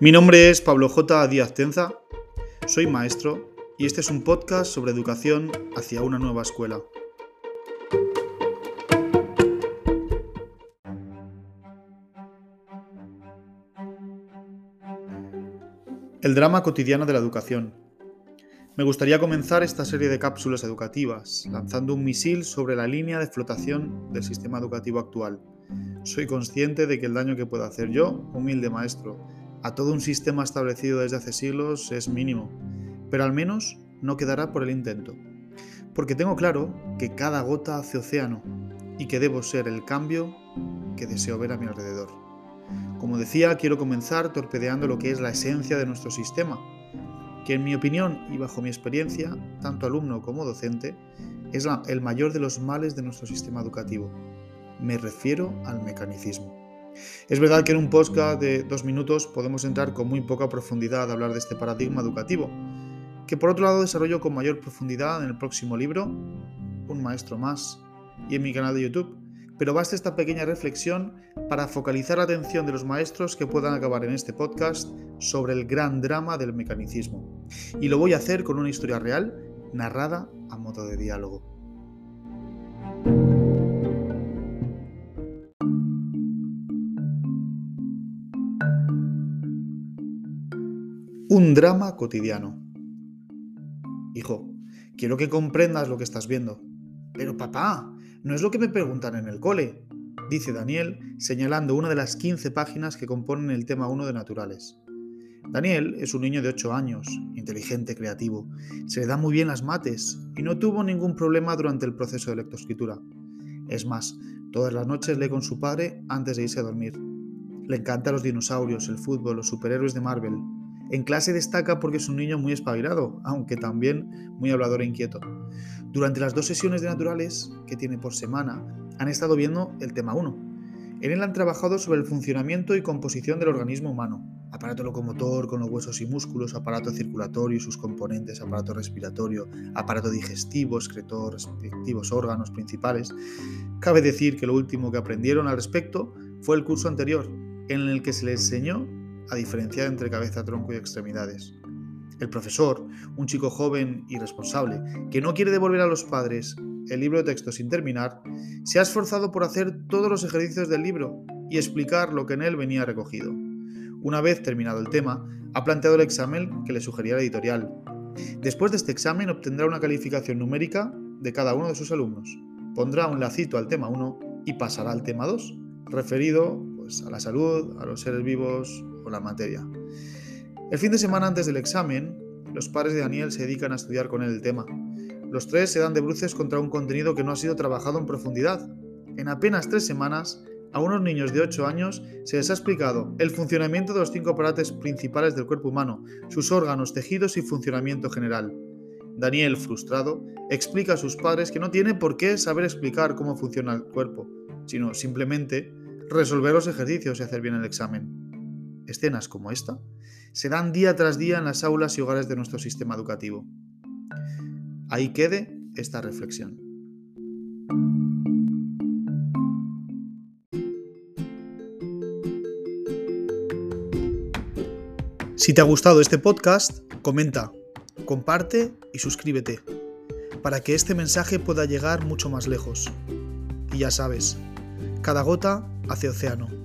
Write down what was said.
Mi nombre es Pablo J. Díaz Tenza, soy maestro y este es un podcast sobre educación hacia una nueva escuela. El drama cotidiano de la educación. Me gustaría comenzar esta serie de cápsulas educativas lanzando un misil sobre la línea de flotación del sistema educativo actual. Soy consciente de que el daño que puedo hacer yo, humilde maestro, a todo un sistema establecido desde hace siglos es mínimo, pero al menos no quedará por el intento. Porque tengo claro que cada gota hace océano y que debo ser el cambio que deseo ver a mi alrededor. Como decía, quiero comenzar torpedeando lo que es la esencia de nuestro sistema, que en mi opinión y bajo mi experiencia, tanto alumno como docente, es el mayor de los males de nuestro sistema educativo. Me refiero al mecanicismo. Es verdad que en un podcast de dos minutos podemos entrar con muy poca profundidad a hablar de este paradigma educativo, que por otro lado desarrollo con mayor profundidad en el próximo libro, Un Maestro Más, y en mi canal de YouTube, pero basta esta pequeña reflexión para focalizar la atención de los maestros que puedan acabar en este podcast sobre el gran drama del mecanicismo. Y lo voy a hacer con una historia real narrada a modo de diálogo. Un drama cotidiano. Hijo, quiero que comprendas lo que estás viendo. Pero papá, no es lo que me preguntan en el cole, dice Daniel, señalando una de las 15 páginas que componen el tema 1 de Naturales. Daniel es un niño de 8 años, inteligente, creativo. Se le dan muy bien las mates y no tuvo ningún problema durante el proceso de lectoescritura. Es más, todas las noches lee con su padre antes de irse a dormir. Le encantan los dinosaurios, el fútbol, los superhéroes de Marvel, en clase destaca porque es un niño muy espabilado, aunque también muy hablador e inquieto. Durante las dos sesiones de naturales que tiene por semana, han estado viendo el tema 1. En él han trabajado sobre el funcionamiento y composición del organismo humano, aparato locomotor con los huesos y músculos, aparato circulatorio y sus componentes, aparato respiratorio, aparato digestivo, excretor, respectivos órganos principales. Cabe decir que lo último que aprendieron al respecto fue el curso anterior, en el que se les enseñó a diferenciar entre cabeza, tronco y extremidades. El profesor, un chico joven y responsable, que no quiere devolver a los padres el libro de texto sin terminar, se ha esforzado por hacer todos los ejercicios del libro y explicar lo que en él venía recogido. Una vez terminado el tema, ha planteado el examen que le sugería la editorial. Después de este examen obtendrá una calificación numérica de cada uno de sus alumnos. Pondrá un lacito al tema 1 y pasará al tema 2, referido pues, a la salud, a los seres vivos o la materia. El fin de semana antes del examen, los padres de Daniel se dedican a estudiar con él el tema. Los tres se dan de bruces contra un contenido que no ha sido trabajado en profundidad. En apenas tres semanas, a unos niños de 8 años se les ha explicado el funcionamiento de los cinco aparatos principales del cuerpo humano, sus órganos, tejidos y funcionamiento general. Daniel, frustrado, explica a sus padres que no tiene por qué saber explicar cómo funciona el cuerpo, sino simplemente resolver los ejercicios y hacer bien el examen. Escenas como esta se dan día tras día en las aulas y hogares de nuestro sistema educativo. Ahí quede esta reflexión. Si te ha gustado este podcast, comenta, comparte y suscríbete para que este mensaje pueda llegar mucho más lejos. Y ya sabes, cada gota hace océano.